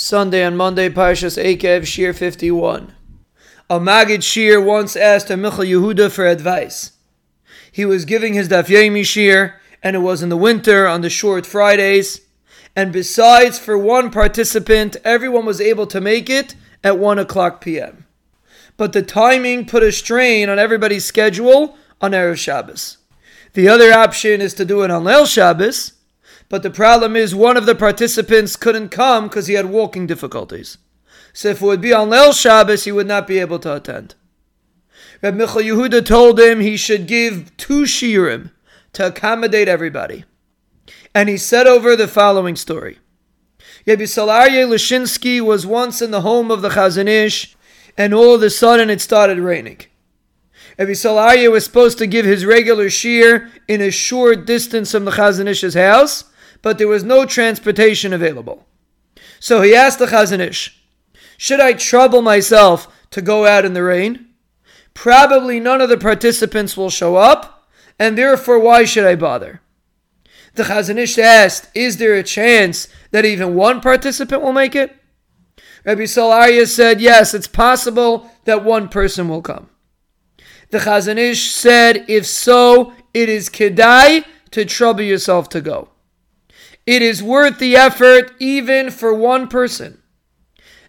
Sunday and Monday, Parshas Ekev, Shiur 51. A Magid Shiur once asked a Michel Yehuda for advice. He was giving his Daf Yomi Shiur, and it was in the winter on the short Fridays. And besides, for one participant, everyone was able to make it at 1 o'clock p.m. But the timing put a strain on everybody's schedule on Erev Shabbos. The other option is to do it on Leil Shabbos, but the problem is one of the participants couldn't come because he had walking difficulties. So if it would be on Leil Shabbos, he would not be able to attend. Reb Michel Yehuda told him he should give two shiurim to accommodate everybody. And he said over the following story. Rabbi Salarye Lashinsky was once in the home of the Chazon Ish, and all of a sudden it started raining. Rabbi Salarye was supposed to give his regular shiur in a short distance from the Chazon Ish's house, but there was no transportation available. So he asked the Chazon Ish, Should I trouble myself to go out in the rain? Probably none of the participants will show up, and therefore why should I bother? The Chazon Ish asked, Is there a chance that even one participant will make it? Rabbi Salarya said, Yes, it's possible that one person will come. The Chazon Ish said, If so, it is kedai to trouble yourself to go. It is worth the effort even for one person.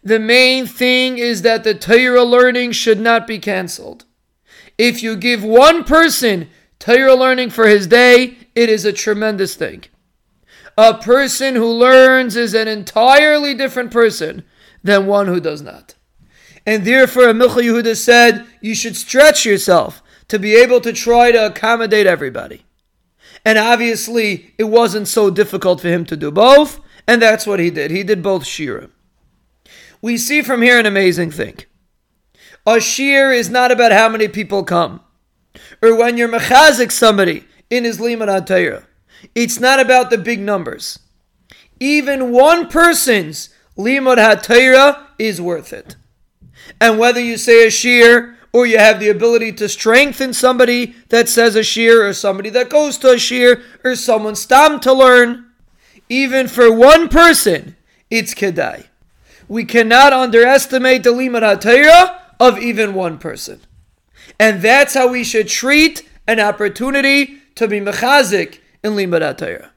The main thing is that the Torah learning should not be canceled. If you give one person Torah learning for his day, it is a tremendous thing. A person who learns is an entirely different person than one who does not. And therefore, Michel Yehuda said, you should stretch yourself to be able to try to accommodate everybody. And obviously, it wasn't so difficult for him to do both, and that's what he did. He did both shira. We see from here an amazing thing. A shiur is not about how many people come, or when you're mechazik somebody in his limud Torah. It's not about the big numbers. Even one person's limud HaTorah is worth it. And whether you say a shiur or you have the ability to strengthen somebody that says a shiur, or somebody that goes to a shiur, or someone stam to learn. Even for one person, it's kedai. We cannot underestimate the limud of even one person. And that's how we should treat an opportunity to be mechazik in limud.